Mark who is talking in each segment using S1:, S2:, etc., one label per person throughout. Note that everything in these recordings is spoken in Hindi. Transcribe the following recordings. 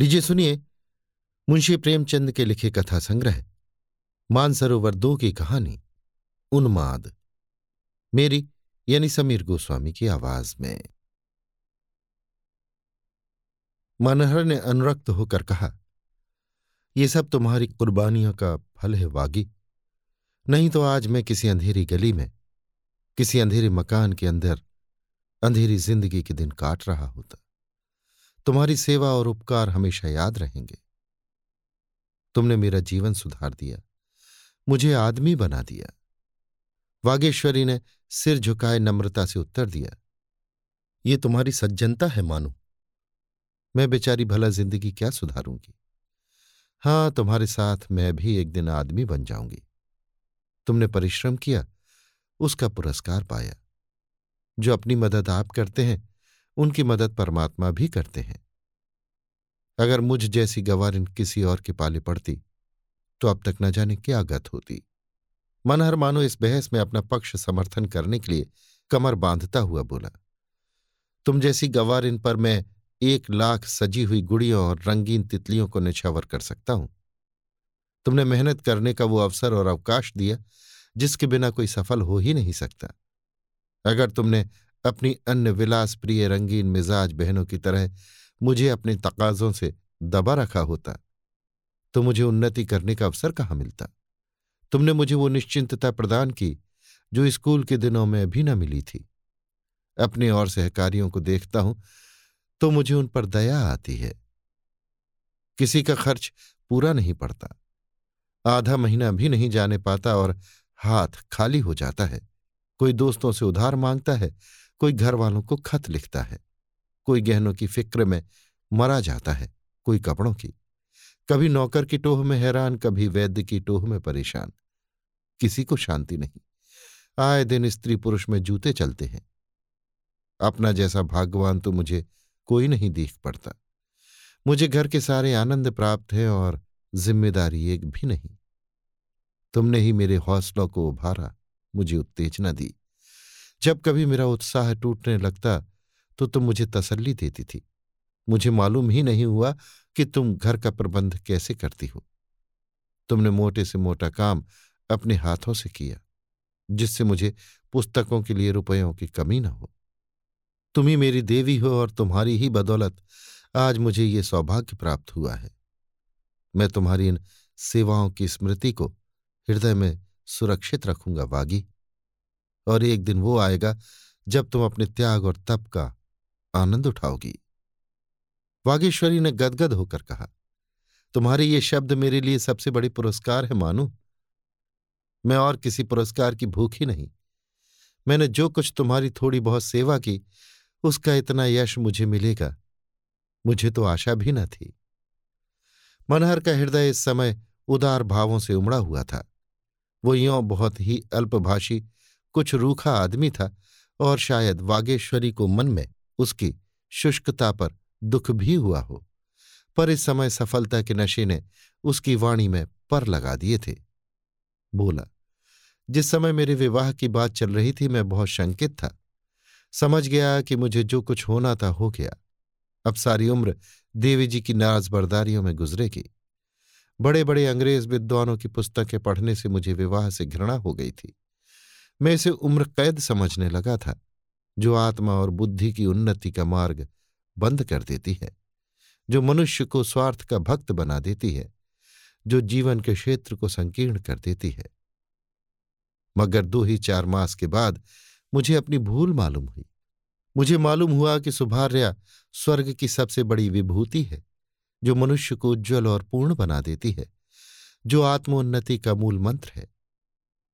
S1: लीजिए सुनिए, मुंशी प्रेमचंद के लिखे कथा संग्रह, मानसरोवर दो की कहानी, उन्माद। मेरी, यानी समीर गोस्वामी की आवाज़ में। मनहर ने अनुरक्त होकर कहा, ये सब तुम्हारी कुर्बानियों का फल है, वागी। नहीं तो आज मैं किसी अंधेरी गली में, किसी अंधेरे मकान के अंदर, अंधेरी ज़िंदगी के दिन काट रहा होता। तुम्हारी सेवा और उपकार हमेशा याद रहेंगे। तुमने मेरा जीवन सुधार दिया, मुझे आदमी बना दिया। वागेश्वरी ने सिर झुकाए नम्रता से उत्तर दिया, ये तुम्हारी सज्जनता है, मानो। मैं बेचारी भला ज़िंदगी क्या सुधारूँगी? हाँ, तुम्हारे साथ मैं भी एक दिन आदमी बन जाऊँगी। तुमने परिश्रम किया, उसका पुरस्कार पाया। जो अपनी मदद आप करते हैं उनकी मदद परमात्मा भी करते हैं। अगर मुझ जैसी गवारिन किसी और के पाले पड़ती तो अब तक न जाने क्या गत होती। मनहर मानो इस बहस में अपना पक्ष समर्थन करने के लिए कमर बांधता हुआ बोला, तुम जैसी गवारिन पर मैं एक लाख सजी हुई गुड़ियों और रंगीन तितलियों को निछावर कर सकता हूँ। तुमने मेहनत करने का वो अवसर और अवकाश दिया, जिसके बिना कोई सफल हो ही नहीं सकता। अगर तुमने अपनी अन्य विलास प्रिय रंगीन मिजाज बहनों की तरह मुझे अपने तकाजों से दबा रखा होता तो मुझे उन्नति करने का अवसर कहाँ मिलता? तुमने मुझे वो निश्चिंतता प्रदान की, जो स्कूल के दिनों में भी न मिली थी। अपने और सहकारियों को देखता हूँ तो मुझे उन पर दया आती है। किसी का खर्च पूरा नहीं पड़ता। आधा महीना भी नहीं जाने पाता और हाथ खाली हो जाता है। कोई दोस्तों से उधार माँगता है कोई घर वालों को खत लिखता है, कोई गहनों की फ़िक्र में मरा जाता है, कोई कपड़ों की। कभी नौकर की टोह में हैरान, कभी वैद्य की टोह में परेशान। किसी को शांति नहीं। आए दिन स्त्री पुरुष में जूते चलते हैं। अपना जैसा भाग्यवान तो मुझे कोई नहीं देख पड़ता। मुझे घर के सारे आनंद प्राप्त हैं और ज़िम्मेदारी एक भी नहीं। तुमने ही मेरे हौसलों को उभारा, मुझे उत्तेजना दी। जब कभी मेरा उत्साह टूटने लगता तो तुम मुझे तसल्ली देती थी। मुझे मालूम ही नहीं हुआ कि तुम घर का प्रबंध कैसे करती हो। तुमने मोटे से मोटा काम अपने हाथों से किया, जिससे मुझे पुस्तकों के लिए रुपयों की कमी न हो। तुम ही मेरी देवी हो और तुम्हारी ही बदौलत आज मुझे ये सौभाग्य प्राप्त हुआ है। मैं तुम्हारी इन सेवाओं की स्मृति को हृदय में सुरक्षित रखूँगा, वागी। और एक दिन वो आएगा जब तुम अपने त्याग और तप का आनंद उठाओगी। वागेश्वरी ने गदगद होकर कहा, तुम्हारे ये शब्द मेरे लिए सबसे बड़ी पुरस्कार है, मानू। मैं और किसी पुरस्कार की भूख ही नहीं। मैंने जो कुछ तुम्हारी थोड़ी बहुत सेवा की, उसका इतना यश मुझे मिलेगा। मुझे तो आशा भी न थी। मनहर का हृदय इस समय उदार भावों से उमड़ा हुआ था। वो यों बहुत ही अल्पभाषी कुछ रूखा आदमी था और शायद वागेश्वरी को मन में उसकी शुष्कता पर दुख भी हुआ हो। पर इस समय सफलता के नशे ने उसकी वाणी में पर लगा दिए थे। बोला, जिस समय मेरे विवाह की बात चल रही थी, मैं बहुत शंकित था। समझ गया कि मुझे जो कुछ होना था हो गया। अब सारी उम्र देवी जी की नाजबरदारियों में गुजरेगी। बड़े बड़े अंग्रेज़ विद्वानों की पुस्तकें पढ़ने से मुझे विवाह से घृणा हो गई थी। मैं इसे उम्र कैद समझने लगा था, जो आत्मा और बुद्धि की उन्नति का मार्ग बंद कर देती है, जो मनुष्य को स्वार्थ का भक्त बना देती है, जो जीवन के क्षेत्र को संकीर्ण कर देती है। मगर दो ही चार मास के बाद मुझे अपनी भूल मालूम हुई। मुझे मालूम हुआ कि सुभार्या स्वर्ग की सबसे बड़ी विभूति है, जो मनुष्य को उज्ज्वल और पूर्ण बना देती है, जो आत्मोन्नति का मूल मंत्र है।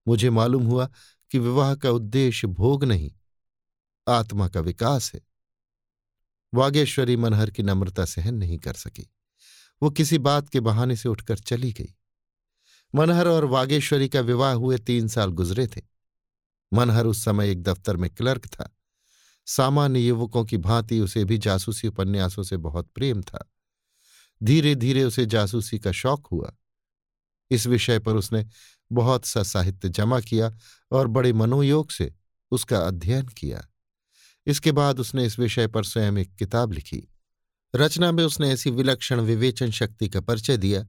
S1: मुझे मालूम हुआ कि विवाह का उद्देश्य भोग नहीं, आत्मा का विकास है। वागेश्वरी मनहर की नम्रता सहन नहीं कर सकी। वो किसी बात के बहाने से उठकर चली गई। मनहर और वागेश्वरी का विवाह हुए तीन साल गुजरे थे। मनहर उस समय एक दफ्तर में क्लर्क था। सामान्य युवकों की भांति उसे भी जासूसी उपन्यासों से बहुत प्रेम था। धीरे धीरे उसे जासूसी का शौक हुआ। इस विषय पर उसने बहुत सा साहित्य जमा किया और बड़े मनोयोग से उसका अध्ययन किया। इसके बाद उसने इस विषय पर स्वयं एक किताब लिखी। रचना में उसने ऐसी विलक्षण विवेचन शक्ति का परिचय दिया।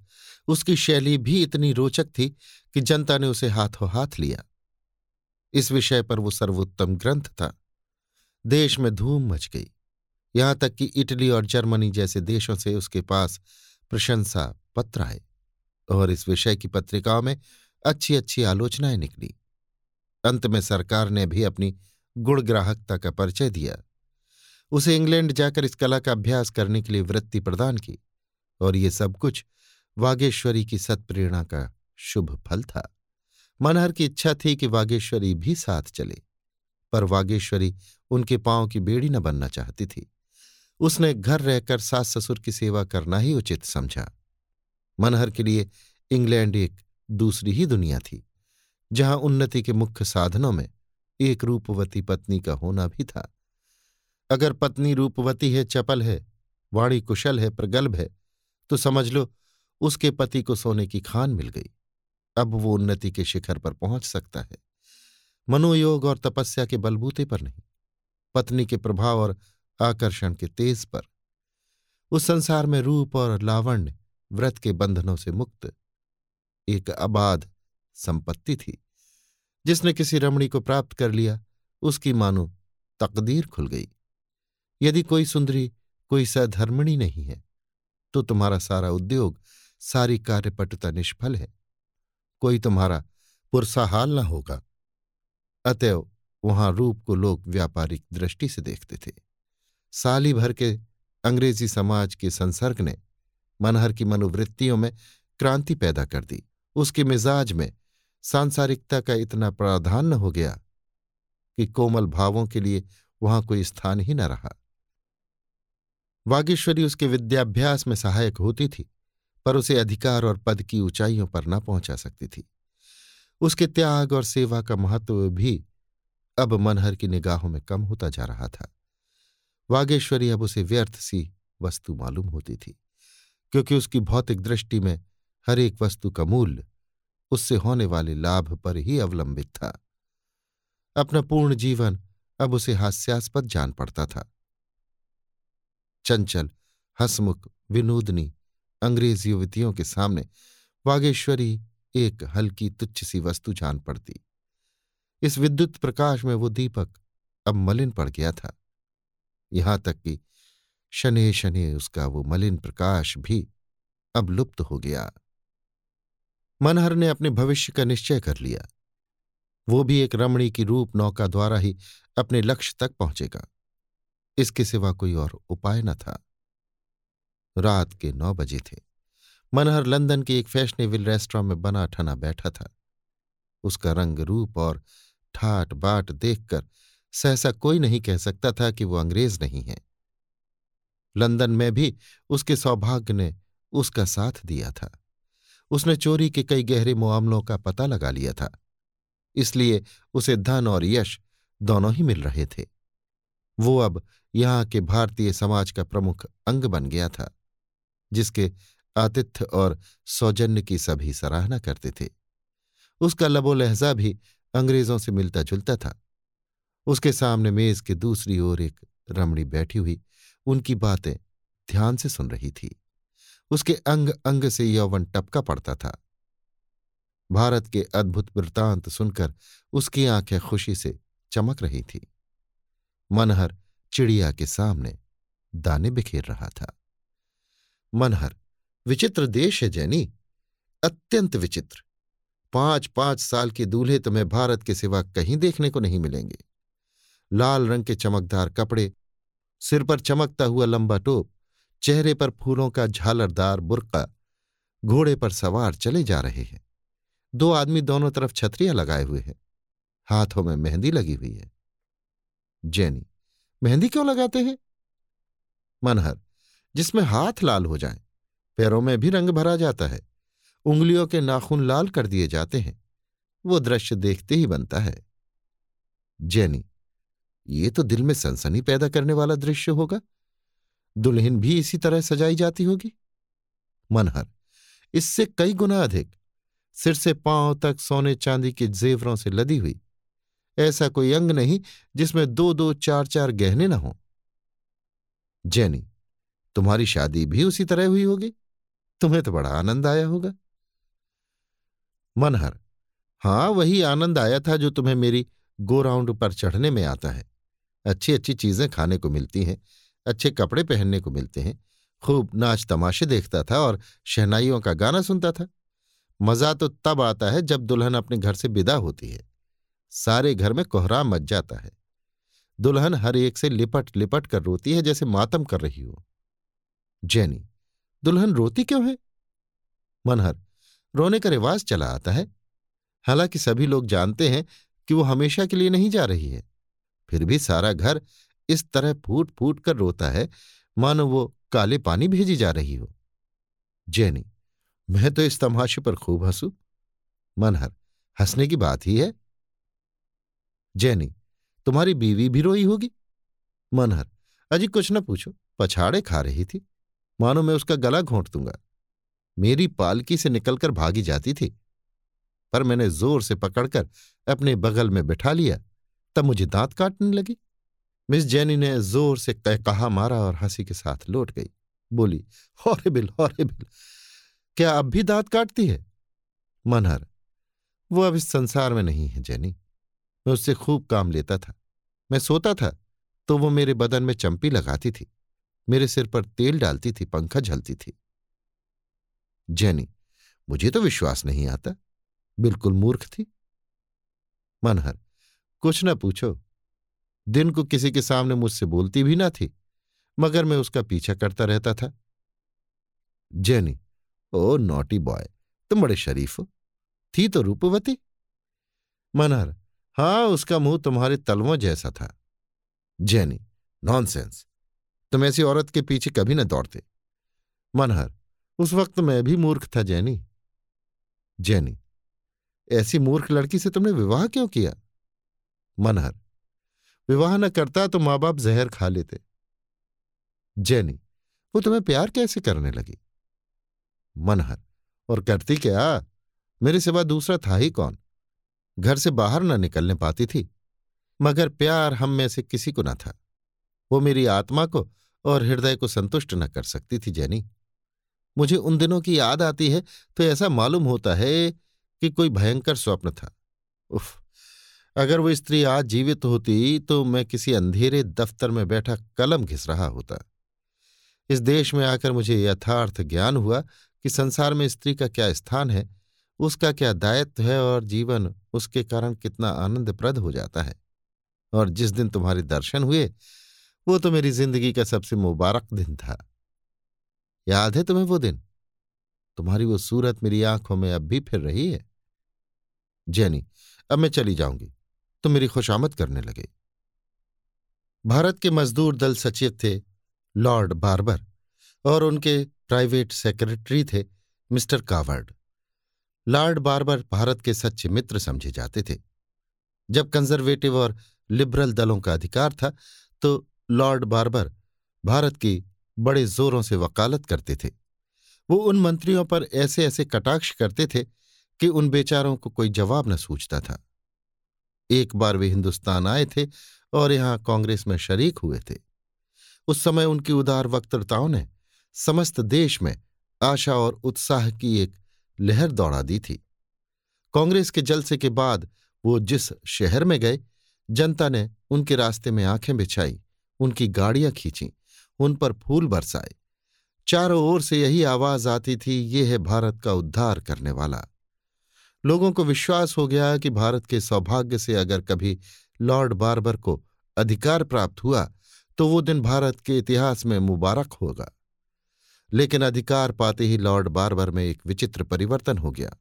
S1: उसकी शैली भी इतनी रोचक थी कि जनता ने उसे हाथों हाथ लिया। इस विषय पर वो सर्वोत्तम ग्रंथ था। देश में धूम मच गई। यहाँ तक कि इटली और जर्मनी जैसे देशों से उसके पास प्रशंसा पत्र आए और इस विषय की पत्रिकाओं में अच्छी अच्छी आलोचनाएँ निकली। अंत में सरकार ने भी अपनी गुणग्राहकता का परिचय दिया। उसे इंग्लैंड जाकर इस कला का अभ्यास करने के लिए वृत्ति प्रदान की और ये सब कुछ वागेश्वरी की सत्प्रेरणा का शुभ फल था। मनहर की इच्छा थी कि वागेश्वरी भी साथ चले, पर वागेश्वरी उनके पाँव की बेड़ी न बनना चाहती थी। उसने घर रहकर सास ससुर की सेवा करना ही उचित समझा। मनहर के लिए इंग्लैंड एक दूसरी ही दुनिया थी, जहाँ उन्नति के मुख्य साधनों में एक रूपवती पत्नी का होना भी था। अगर पत्नी रूपवती है, चपल है, वाणी कुशल है, प्रगल्भ है तो समझ लो उसके पति को सोने की खान मिल गई। अब वो उन्नति के शिखर पर पहुँच सकता है। मनोयोग और तपस्या के बलबूते पर नहीं, पत्नी के प्रभाव और आकर्षण के तेज पर। उस संसार में रूप और लावण्य व्रत के बंधनों से मुक्त एक अबाध संपत्ति थी। जिसने किसी रमणी को प्राप्त कर लिया, उसकी मानो तकदीर खुल गई। यदि कोई सुंदरी, कोई सधर्मिणी नहीं है तो तुम्हारा सारा उद्योग, सारी कार्यपटुता निष्फल है। कोई तुम्हारा पुरसाहाल न होगा। अतएव वहाँ रूप को लोग व्यापारिक दृष्टि से देखते थे। साली भर के अंग्रेज़ी समाज के संसर्ग ने मनहर की मनोवृत्तियों में क्रांति पैदा कर दी। उसके मिजाज में सांसारिकता का इतना प्राधान्य हो गया कि कोमल भावों के लिए वहाँ कोई स्थान ही न रहा। वागेश्वरी उसके विद्याभ्यास में सहायक होती थी, पर उसे अधिकार और पद की ऊंचाइयों पर न पहुँचा सकती थी। उसके त्याग और सेवा का महत्व भी अब मनहर की निगाहों में कम होता जा रहा था। वागेश्वरी अब उसे व्यर्थ सी वस्तु मालूम होती थी, क्योंकि उसकी भौतिक दृष्टि में हर एक वस्तु का मूल्य उससे होने वाले लाभ पर ही अवलंबित था। अपना पूर्ण जीवन अब उसे हास्यास्पद जान पड़ता था। चंचल, हसमुख, विनोदनी, अंग्रेज़ युवतियों के सामने वागेश्वरी एक हल्की तुच्छ सी वस्तु जान पड़ती। इस विद्युत प्रकाश में वो दीपक अब मलिन पड़ गया था। यहाँ तक कि शनि शनि उसका वो मलिन प्रकाश भी अब लुप्त हो गया। मनहर ने अपने भविष्य का निश्चय कर लिया। वो भी एक रमणी की रूप नौका द्वारा ही अपने लक्ष्य तक पहुंचेगा। इसके सिवा कोई और उपाय न था। रात के नौ बजे थे। मनहर लंदन के एक फैशनेबल रेस्टोरेंट में बना ठना बैठा था। उसका रंग रूप और ठाट बाट देखकर सहसा कोई नहीं कह सकता था कि वो अंग्रेज़ नहीं है। लंदन में भी उसके सौभाग्य ने उसका साथ दिया था। उसने चोरी के कई गहरे मामलों का पता लगा लिया था। इसलिए उसे धन और यश दोनों ही मिल रहे थे। वो अब यहाँ के भारतीय समाज का प्रमुख अंग बन गया था, जिसके आतिथ्य और सौजन्य की सभी सराहना करते थे। उसका लबो लहजा भी अंग्रेज़ों से मिलता जुलता था। उसके सामने मेज के दूसरी ओर एक रमणी बैठी हुई, उनकी बातें ध्यान से सुन रही थी। उसके अंग अंग से यौवन टपका पड़ता था। भारत के अद्भुत वृत्तांत सुनकर उसकी आँखें खुशी से चमक रही थी। मनहर चिड़िया के सामने दाने बिखेर रहा था। मनहर, विचित्र देश है जैनी, अत्यंत विचित्र। पाँच पाँच साल के दूल्हे तुम्हें भारत के सिवा कहीं देखने को नहीं मिलेंगे। लाल रंग के चमकदार कपड़े, सिर पर चमकता हुआ लंबा टोप चेहरे पर फूलों का झालरदार बुरका घोड़े पर सवार चले जा रहे हैं। दो आदमी दोनों तरफ़ छतरियाँ लगाए हुए हैं। हाथों में मेहंदी लगी हुई है। जैनी, मेहंदी क्यों लगाते हैं? मनहर, जिसमें हाथ लाल हो जाए, पैरों में भी रंग भरा जाता है। उंगलियों के नाखून लाल कर दिए जाते हैं। वो दृश्य देखते ही बनता है। जैनी, ये तो दिल में सनसनी पैदा करने वाला दृश्य होगा। दुल्हन भी इसी तरह सजाई जाती होगी? मनहर, इससे कई गुना अधिक। सिर से पाँव तक सोने चांदी के जेवरों से लदी हुई। ऐसा कोई अंग नहीं जिसमें दो दो चार चार गहने न हों। जैनी, तुम्हारी शादी भी उसी तरह हुई होगी। तुम्हें तो बड़ा आनंद आया होगा। मनहर हाँ वही आनंद आया था जो तुम्हें मेरी गोराउंड पर चढ़ने में आता है। अच्छी अच्छी चीज़ें खाने को मिलती हैं। अच्छे कपड़े पहनने को मिलते हैं। खूब नाच तमाशे देखता था और शहनाइयों का गाना सुनता था। मज़ा तो तब आता है जब दुल्हन अपने घर से विदा होती है। सारे घर में कोहराम मच जाता है। दुल्हन हर एक से लिपट लिपट कर रोती है जैसे मातम कर रही हो। जैनी, दुल्हन रोती क्यों है? मनहर, रोने का रिवाज चला आता है। हालाँकि सभी लोग जानते हैं कि वो हमेशा के लिए नहीं जा रही है। फिर भी सारा घर इस तरह फूट फूट कर रोता है, मानो वो काले पानी भेजी जा रही हो। जैनी, मैं तो इस तमाशे पर खूब हंसू। मनहर, हंसने की बात ही है। जैनी, तुम्हारी बीवी भी रोई होगी? मनहर, अजी कुछ न पूछो, पछाड़े खा रही थी। मानो मैं उसका गला घोंट दूँगा। मेरी पालकी से निकलकर भागी जाती थी। पर मैंने ज़ोर से पकड़कर अपने बगल में बिठा लिया, तब मुझे दांत काटने लगी। मिस जैनी ने ज़ोर से कहा मारा और हँसी के साथ लौट गई। बोली हॉरेबिल हॉरेबिल क्या अब भी दांत काटती है? मनहर, वो अब इस संसार में नहीं है जैनी। मैं उससे खूब काम लेता था। मैं सोता था तो वो मेरे बदन में चंपी लगाती थी। मेरे सिर पर तेल डालती थी, पंखा झलती थी। जैनी, मुझे तो विश्वास नहीं आता। बिल्कुल मूर्ख थी। मनहर, कुछ न पूछो। दिन को किसी के सामने मुझसे बोलती भी ना थी, मगर मैं उसका पीछा करता रहता था। जैनी, ओ नॉटी बॉय, तुम बड़े शरीफ हो। थी तो रूपवती? मनहर हाँ उसका मुँह तुम्हारे तलवों जैसा था। जैनी, नॉनसेंस, तुम ऐसी औरत के पीछे कभी न दौड़ते। मनहर, उस वक्त मैं भी मूर्ख था, जैनी। जैनी, ऐसी मूर्ख लड़की से तुमने विवाह क्यों किया? मनहर विवाह न करता तो माँ बाप जहर खा लेते। जैनी, वो तुम्हें प्यार कैसे करने लगी? मनहर, और करती क्या? मेरे सिवा दूसरा था ही कौन? घर से बाहर न निकलने पाती थी, मगर प्यार हम में से किसी को न था। वो मेरी आत्मा को और हृदय को संतुष्ट न कर सकती थी, जैनी। मुझे उन दिनों की याद आती है तो ऐसा मालूम होता है कि कोई भयंकर स्वप्न था। उफ! अगर वो स्त्री आज जीवित होती तो मैं किसी अंधेरे दफ्तर में बैठा कलम घिस रहा होता। इस देश में आकर मुझे यथार्थ ज्ञान हुआ कि संसार में स्त्री का क्या स्थान है, उसका क्या दायित्व है और जीवन उसके कारण कितना आनंदप्रद हो जाता है। और जिस दिन तुम्हारे दर्शन हुए, वो तो मेरी ज़िंदगी का सबसे मुबारक दिन था। याद है तुम्हें वो दिन? तुम्हारी वो सूरत मेरी आँखों में अब भी फिर रही है। जैनी, अब मैं चली जाऊँगी। तुम मेरी खुशामद करने लगे। भारत के मजदूर दल सचिव थे, लॉर्ड बार्बर, और उनके प्राइवेट सेक्रेटरी थे mister Coward. Lord Barber Bharat के सच्चे मित्र समझे जाते थे। जब कंजर्वेटिव और लिबरल दलों का अधिकार था तो लॉर्ड बार्बर भारत की बड़े जोरों से वकालत करते थे। वो उन मंत्रियों पर ऐसे ऐसे कटाक्ष करते थे कि उन बेचारों को कोई जवाब न सूझता था। एक बार वे हिंदुस्तान आए थे और यहाँ कांग्रेस में शरीक हुए थे। उस समय उनकी उदार वक्तृताओं ने समस्त देश में आशा और उत्साह की एक लहर दौड़ा दी थी। कांग्रेस के जलसे के बाद वो जिस शहर में गए, जनता ने उनके रास्ते में आँखें बिछाई, उनकी गाड़ियाँ खींची, उन पर फूल बरसाए। चारों ओर से यही आवाज़ आती थी, ये है भारत का उद्धार करने वाला। लोगों को विश्वास हो गया कि भारत के सौभाग्य से अगर कभी लॉर्ड बार्बर को अधिकार प्राप्त हुआ तो वो दिन भारत के इतिहास में मुबारक होगा। लेकिन अधिकार पाते ही लॉर्ड बार्बर में एक विचित्र परिवर्तन हो गया।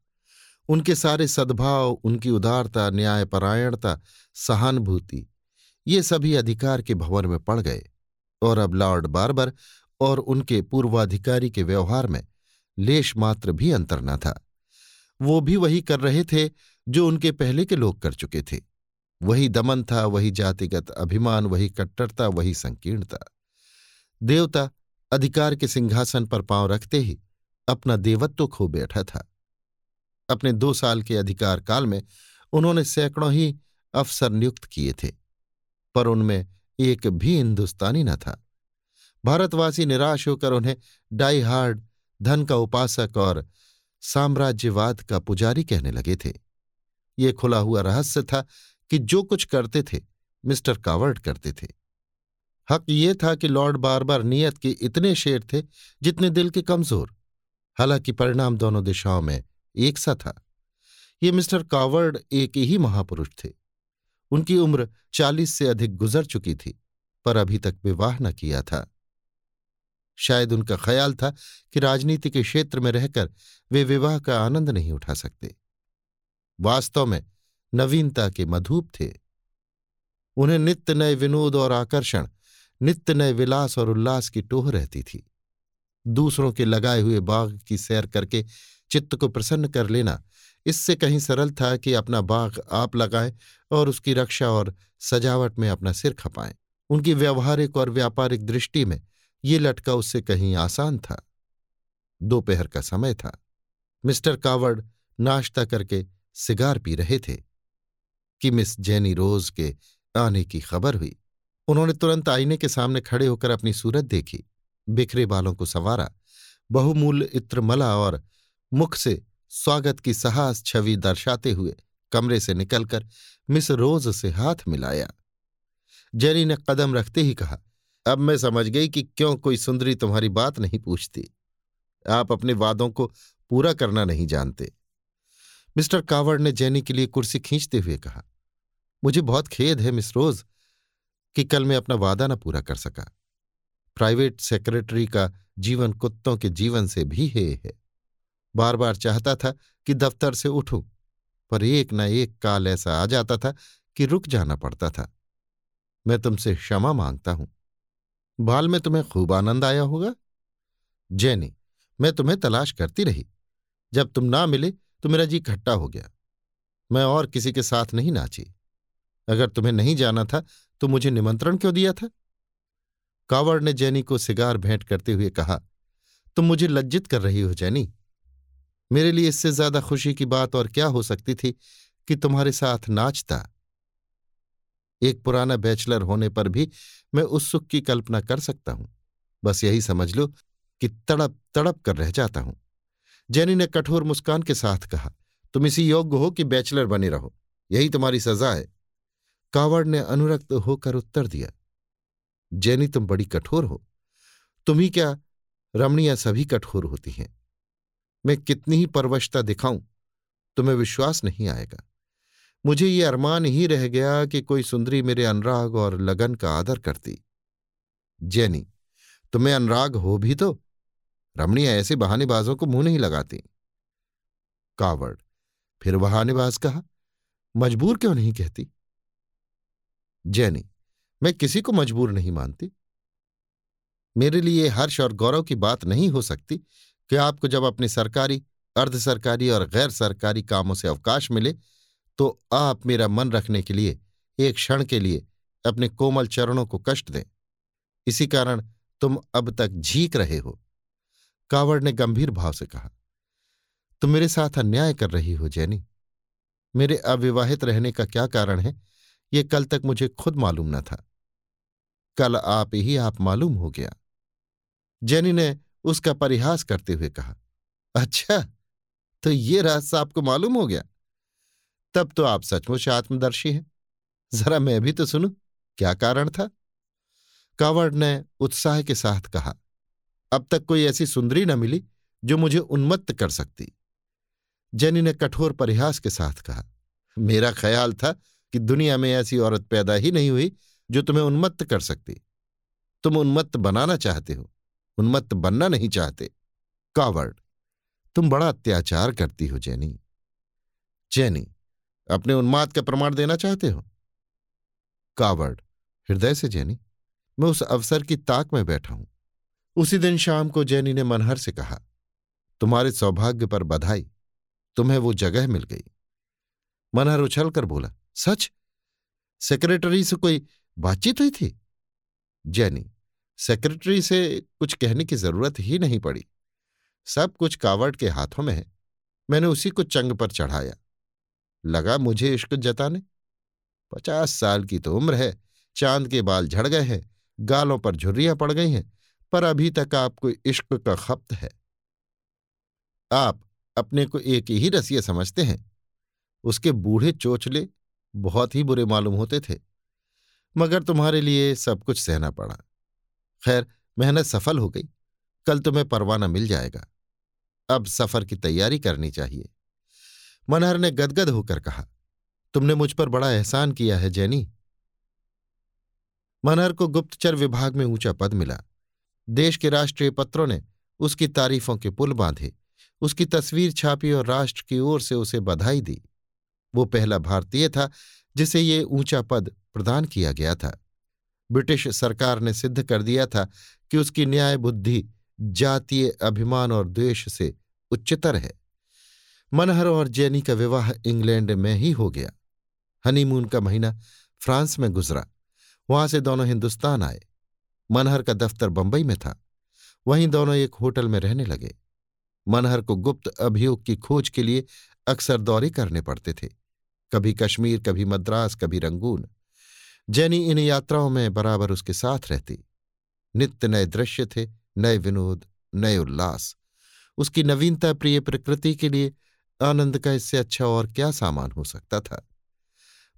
S1: उनके सारे सद्भाव, उनकी उदारता, न्यायपरायणता, सहानुभूति, ये सभी अधिकार के भवन में पड़ गए और अब लॉर्ड बार्बर और उनके पूर्वाधिकारी के व्यवहार में लेश मात्र भी अंतर न था। वो भी वही कर रहे थे जो उनके पहले के लोग कर चुके थे। वही दमन था, वही जातिगत अभिमान, वही कट्टरता, वही संकीर्णता। देवता अधिकार के सिंहासन पर पाँव रखते ही अपना देवत्व खो बैठा था। अपने दो साल के अधिकार काल में उन्होंने सैकड़ों ही अफसर नियुक्त किए थे, पर उनमें एक भी हिंदुस्तानी न था। भारतवासी निराश होकर उन्हें डाई हार्ड, धन का उपासक और साम्राज्यवाद का पुजारी कहने लगे थे। ये खुला हुआ रहस्य था कि जो कुछ करते थे, मिस्टर कावर्ड करते थे। हक ये था कि लॉर्ड बार बार नियत के इतने शेर थे जितने दिल के कमज़ोर। हालाँकि परिणाम दोनों दिशाओं में एक सा था। ये मिस्टर कावर्ड एक ही महापुरुष थे। उनकी उम्र चालीस से अधिक गुजर चुकी थी, पर अभी तक विवाह न किया था। शायद उनका ख्याल था कि राजनीति के क्षेत्र में रहकर वे विवाह का आनंद नहीं उठा सकते। वास्तव में नवीनता के मधुप थे। उन्हें नित्य नए विनोद और आकर्षण, नित्य नए विलास और उल्लास की टोह रहती थी। दूसरों के लगाए हुए बाग की सैर करके चित्त को प्रसन्न कर लेना, इससे कहीं सरल था कि अपना बाग आप लगाएँ और उसकी रक्षा और सजावट में अपना सिर खपाएँ। उनकी व्यवहारिक और व्यापारिक दृष्टि में ये लटका उससे कहीं आसान था। दोपहर का समय था। मिस्टर कावड़ नाश्ता करके सिगार पी रहे थे कि मिस जेनी रोज के आने की खबर हुई। उन्होंने तुरंत आईने के सामने खड़े होकर अपनी सूरत देखी। बिखरे बालों को संवारा, बहुमूल्य इत्रमला और मुख से स्वागत की साहस छवि दर्शाते हुए कमरे से निकलकर मिस रोज से हाथ मिलाया। जेनी ने कदम रखते ही कहा अब मैं समझ गई कि क्यों कोई सुंदरी तुम्हारी बात नहीं पूछती। आप अपने वादों को पूरा करना नहीं जानते। मिस्टर कावड़ ने जैनी के लिए कुर्सी खींचते हुए कहा, मुझे बहुत खेद है मिस रोज कि कल मैं अपना वादा न पूरा कर सका। प्राइवेट सेक्रेटरी का जीवन कुत्तों के जीवन से भी हे है। बार बार चाहता था कि दफ्तर से उठूं, पर एक न एक काल ऐसा आ जाता था कि रुक जाना पड़ता था। मैं तुमसे क्षमा माँगता हूँ। बाल में तुम्हें खूब आनंद आया होगा। जैनी, मैं तुम्हें तलाश करती रही। जब तुम ना मिले तो मेरा जी खट्टा हो गया। मैं और किसी के साथ नहीं नाची। अगर तुम्हें नहीं जाना था तो मुझे निमंत्रण क्यों दिया था? कावड़ ने जैनी को सिगार भेंट करते हुए कहा, तुम मुझे लज्जित कर रही हो, जैनी। मेरे लिए इससे ज़्यादा खुशी की बात और क्या हो सकती थी कि तुम्हारे साथ नाचता एक पुराना बैचलर होने पर भी मैं उस सुख की कल्पना कर सकता हूँ। बस यही समझ लो कि तड़प तड़प कर रह जाता हूँ। जैनी ने कठोर मुस्कान के साथ कहा, तुम इसी योग्य हो कि बैचलर बने रहो। यही तुम्हारी सजा है। कावड़ ने अनुरक्त होकर उत्तर दिया, जैनी, तुम बड़ी कठोर हो। तुम ही क्या रमणियाँ सभी कठोर होती हैं? मैं कितनी ही परवशता दिखाऊँ, तुम्हें विश्वास नहीं आएगा। मुझे ये अरमान ही रह गया कि कोई सुंदरी मेरे अनुराग और लगन का आदर करती। जैनी, तुम्हें अनुराग हो भी तो। रमणियाँ ऐसे बहानेबाजों को मुँह नहीं लगाती। कावड़, फिर बहानेबाज कहा, मजबूर क्यों नहीं कहती? जैनी, मैं किसी को मजबूर नहीं मानती। मेरे लिए हर्ष और गौरव की बात नहीं हो सकती कि आपको जब अपने सरकारी, अर्ध सरकारी और गैर सरकारी कामों से अवकाश मिले तो आप मेरा मन रखने के लिए, एक क्षण के लिए, अपने कोमल चरणों को कष्ट दें। इसी कारण तुम अब तक झीक रहे हो। कावड़ ने गंभीर भाव से कहा, तुम मेरे साथ अन्याय कर रही हो, जैनी। मेरे अविवाहित रहने का क्या कारण है? ये कल तक मुझे खुद मालूम न था। कल आप ही आप मालूम हो गया। जैनी ने उसका परिहास करते हुए कहा अच्छा तो ये रहस्य आपको मालूम हो गया। तब तो आप सचमुच आत्मदर्शी हैं। जरा मैं भी तो सुनू, क्या कारण था? कावड़ ने उत्साह के साथ कहा, अब तक कोई ऐसी सुंदरी न मिली जो मुझे उन्मत्त कर सकती। जैनी ने कठोर परिहास के साथ कहा, मेरा ख्याल था कि दुनिया में ऐसी औरत पैदा ही नहीं हुई जो तुम्हें उन्मत्त कर सकती। तुम उन्मत्त बनाना चाहते हो, उन्मत्त बनना नहीं चाहते। कावर्ड, तुम बड़ा अत्याचार करती हो, जैनी। जैनी अपने उन्माद का प्रमाण देना चाहते हो? कावर्ड हृदय से जैनी, मैं उस अवसर की ताक में बैठा हूँ। उसी दिन शाम को जैनी ने मनहर से कहा, तुम्हारे सौभाग्य पर बधाई, तुम्हें वो जगह मिल गई। मनहर उछल कर बोला, सच? सेक्रेटरी से कोई बातचीत हुई थी? जैनी, सेक्रेटरी से कुछ कहने की ज़रूरत ही नहीं पड़ी। सब कुछ कावड़ के हाथों में है। मैंने उसी को चंग पर चढ़ाया। लगा मुझे इश्क जताने। पचास साल की तो उम्र है, चाँद के बाल झड़ गए हैं, गालों पर झुर्रियाँ पड़ गई हैं, पर अभी तक आपको इश्क का खप्त है। आप अपने को एक ही रसिया समझते हैं। उसके बूढ़े चोचले बहुत ही बुरे मालूम होते थे, मगर तुम्हारे लिए सब कुछ सहना पड़ा। खैर, मेहनत सफल हो गई, कल तुम्हें परवाना मिल जाएगा। अब सफ़र की तैयारी करनी चाहिए। मनहर ने गदगद होकर कहा, तुमने मुझ पर बड़ा एहसान किया है, जैनी. मनहर को गुप्तचर विभाग में ऊँचा पद मिला। देश के राष्ट्रीय पत्रों ने उसकी तारीफों के पुल बांधे, उसकी तस्वीर छापी और राष्ट्र की ओर से उसे बधाई दी। वो पहला भारतीय था, जिसे ये ऊँचा पद प्रदान किया गया था। ब्रिटिश सरकार ने सिद्ध कर दिया था कि उसकी न्याय बुद्धि जातीय अभिमान और द्वेष से उच्चतर है। मनहर और जैनी का विवाह इंग्लैंड में ही हो गया। हनीमून का महीना फ्रांस में गुजरा। वहाँ से दोनों हिंदुस्तान आए। मनहर का दफ्तर बंबई में था। वहीं दोनों एक होटल में रहने लगे। मनहर को गुप्त अभियोग की खोज के लिए अक्सर दौरे करने पड़ते थे। कभी कश्मीर, कभी मद्रास, कभी रंगून। जैनी इन यात्राओं में बराबर उसके साथ रहती। नित्य नए दृश्य थे, नए विनोद, नए उल्लास। उसकी नवीनता प्रिय प्रकृति के लिए आनंद का इससे अच्छा और क्या सामान हो सकता था?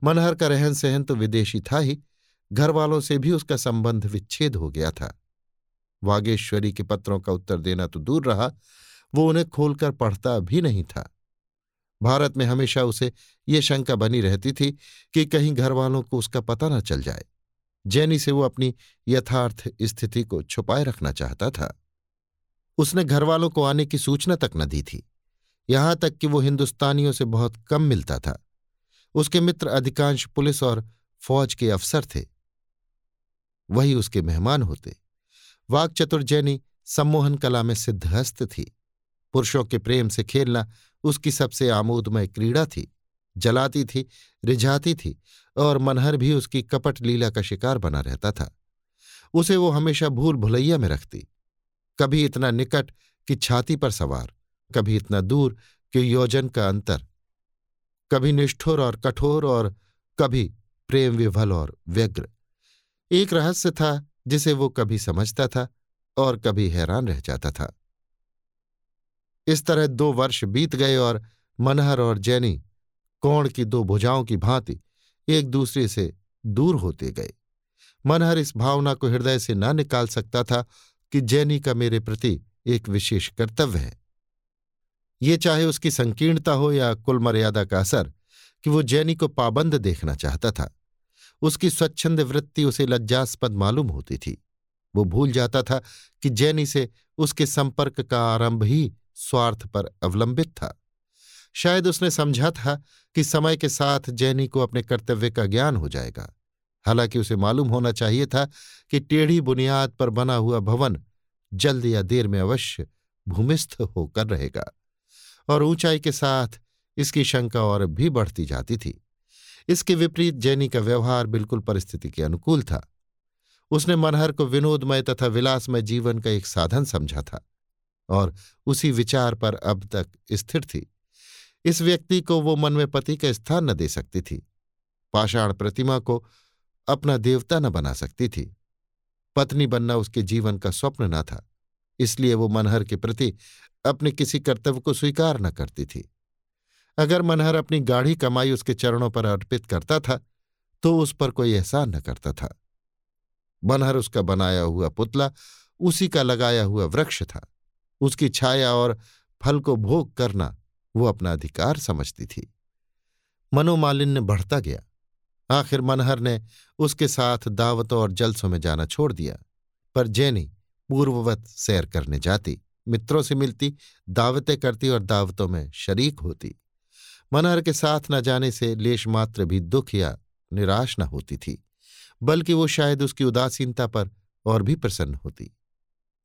S1: मनहर का रहन सहन तो विदेशी था ही घर वालों से भी उसका संबंध विच्छेद हो गया था। वागेश्वरी के पत्रों का उत्तर देना तो दूर रहा, वो उन्हें खोलकर पढ़ता भी नहीं था। भारत में हमेशा उसे ये शंका बनी रहती थी कि कहीं घर वालों को उसका पता न चल जाए। जैनी से वो अपनी यथार्थ स्थिति को छुपाए रखना चाहता था। उसने घर वालों को आने की सूचना तक न दी थी। यहाँ तक कि वो हिंदुस्तानियों से बहुत कम मिलता था। उसके मित्र अधिकांश पुलिस और फौज के अफसर थे। वही उसके मेहमान होते। वाक चतुर्जैनी सम्मोहन कला में सिद्धहस्त थी। पुरुषों के प्रेम से खेलना उसकी सबसे आमोदमय क्रीड़ा थी। जलाती थी, रिझाती थी और मनहर भी उसकी कपट लीला का शिकार बना रहता था। उसे वो हमेशा भूल भुलैया में रखती। कभी इतना निकट कि छाती पर सवार। कभी इतना दूर कि योजन का अंतर। कभी निष्ठुर और कठोर और कभी प्रेम विभल और व्यग्र। एक रहस्य था जिसे वो कभी समझता था और कभी हैरान रह जाता था। इस तरह दो वर्ष बीत गए और मनहर और जैनी कोण की दो भुजाओं की भांति एक दूसरे से दूर होते गए। मनहर इस भावना को हृदय से न निकाल सकता था कि जैनी का मेरे प्रति एक विशेष कर्तव्य है। ये चाहे उसकी संकीर्णता हो या कुल मर्यादा का असर, कि वो जैनी को पाबंद देखना चाहता था। उसकी स्वच्छंद वृत्ति उसे लज्जास्पद मालूम होती थी। वो भूल जाता था कि जैनी से उसके संपर्क का आरंभ ही स्वार्थ पर अवलंबित था। शायद उसने समझा था कि समय के साथ जैनी को अपने कर्तव्य का ज्ञान हो जाएगा। हालाँकि उसे मालूम होना चाहिए था कि टेढ़ी बुनियाद पर बना हुआ भवन जल्द या देर में अवश्य भूमिस्थ होकर रहेगा। और ऊंचाई के साथ इसकी शंका और भी बढ़ती जाती थी। इसके विपरीत जैनी का व्यवहार बिल्कुल परिस्थिति के अनुकूल था। उसने मनहर को विनोदमय तथा विलासमय जीवन का एक साधन समझा था और उसी विचार पर अब तक स्थिर थी। इस व्यक्ति को वो मन में पति का स्थान न दे सकती थी। पाषाण प्रतिमा को अपना देवता न बना सकती थी। पत्नी बनना उसके जीवन का स्वप्न न था। इसलिए वो मनहर के प्रति अपने किसी कर्तव्य को स्वीकार न करती थी। अगर मनहर अपनी गाढ़ी कमाई उसके चरणों पर अर्पित करता था तो उस पर कोई एहसान न करता था। मनहर उसका बनाया हुआ पुतला, उसी का लगाया हुआ वृक्ष था। उसकी छाया और फल को भोग करना वो अपना अधिकार समझती थी। मनोमालिन्य बढ़ता गया। आखिर मनहर ने उसके साथ दावतों और जलसों में जाना छोड़ दिया। पर जैनी पूर्ववत सैर करने जाती, मित्रों से मिलती, दावतें करती और दावतों में शरीक होती। मनहर के साथ न जाने से लेश मात्र भी दुख या निराश न होती थी, बल्कि वो शायद उसकी उदासीनता पर और भी प्रसन्न होती।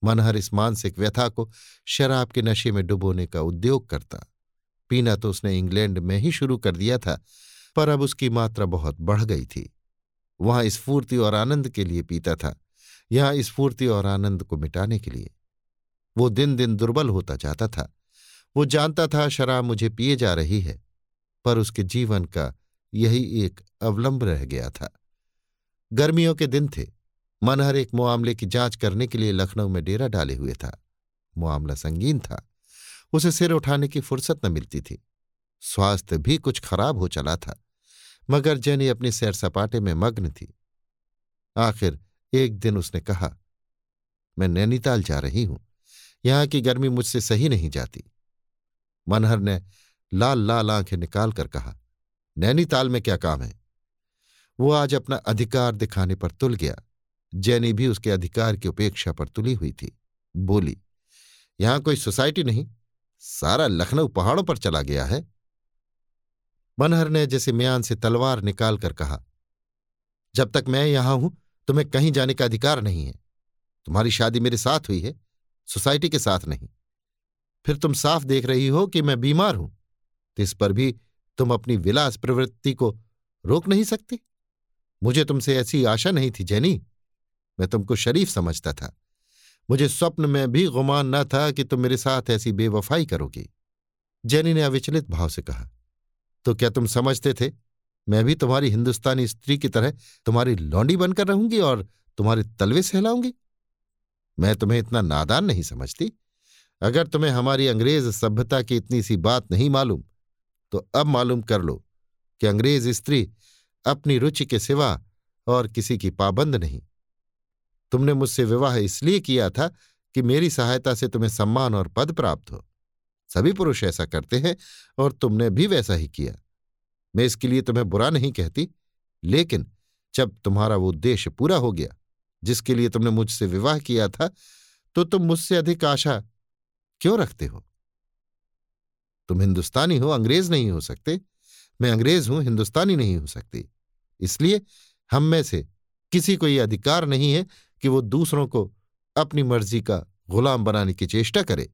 S1: मनहर इस मानसिक व्यथा को शराब के नशे में डुबोने का उद्योग करता। पीना तो उसने इंग्लैंड में ही शुरू कर दिया था, पर अब उसकी मात्रा बहुत बढ़ गई थी। वहाँ स्फूर्ति और आनंद के लिए पीता था। यहाँ स्फूर्ति और आनंद को मिटाने के लिए। वो दिन दिन दुर्बल होता जाता था। वो जानता था शराब मुझे पिए जा रही है, पर उसके जीवन का यही एक अवलंब रह गया था। गर्मियों के दिन थे। मनहर एक मामले की जाँच करने के लिए लखनऊ में डेरा डाले हुए था। मामला संगीन था। उसे सिर उठाने की फुर्सत न मिलती थी। स्वास्थ्य भी कुछ खराब हो चला था। मगर जेनी अपनी सैर सपाटे में मग्न थी। आखिर एक दिन उसने कहा, मैं नैनीताल जा रही हूँ। यहाँ की गर्मी मुझसे सही नहीं जाती। मनहर ने लाल लाल आँखें निकालकर कहा, नैनीताल में क्या काम है? वो आज अपना अधिकार दिखाने पर तुल गया। जैनी भी उसके अधिकार की उपेक्षा पर तुली हुई थी। बोली, यहाँ कोई सोसाइटी नहीं, सारा लखनऊ पहाड़ों पर चला गया है। मनहर ने जैसे म्यान से तलवार निकालकर कहा, जब तक मैं यहाँ हूँ तुम्हें कहीं जाने का अधिकार नहीं है। तुम्हारी शादी मेरे साथ हुई है, सोसाइटी के साथ नहीं। फिर तुम साफ़ देख रही हो कि मैं बीमार हूँ तो इस पर भी तुम अपनी विलास प्रवृत्ति को रोक नहीं सकती। मुझे तुमसे ऐसी आशा नहीं थी, जैनी। मैं तुमको शरीफ समझता था। मुझे स्वप्न में भी गुमान न था कि तुम मेरे साथ ऐसी बेवफाई करोगी। जैनी ने अविचलित भाव से कहा तो क्या तुम समझते थे मैं भी तुम्हारी हिंदुस्तानी स्त्री की तरह तुम्हारी लौंडी बनकर रहूँगी और तुम्हारे तलवे सहलाऊँगी। मैं तुम्हें इतना नादान नहीं समझती। अगर तुम्हें हमारी अंग्रेज़ सभ्यता की इतनी सी बात नहीं मालूम तो अब मालूम कर लो कि अंग्रेज़ स्त्री अपनी रुचि के सिवा और किसी की पाबंद नहीं। तुमने मुझसे विवाह इसलिए किया था कि मेरी सहायता से तुम्हें सम्मान और पद प्राप्त हो। सभी पुरुष ऐसा करते हैं और तुमने भी वैसा ही किया। मैं इसके लिए तुम्हें बुरा नहीं कहती, लेकिन जब तुम्हारा वो उद्देश्य पूरा हो गया, जिसके लिए तुमने मुझसे विवाह किया था तो तुम मुझसे अधिक आशा क्यों रखते हो? तुम हिंदुस्तानी हो, अंग्रेज़ नहीं हो सकते। मैं अंग्रेज़ हूँ, हिंदुस्तानी नहीं हो सकती। इसलिए हम में से किसी को यह अधिकार नहीं है कि वो दूसरों को अपनी मर्ज़ी का गुलाम बनाने की चेष्टा करे।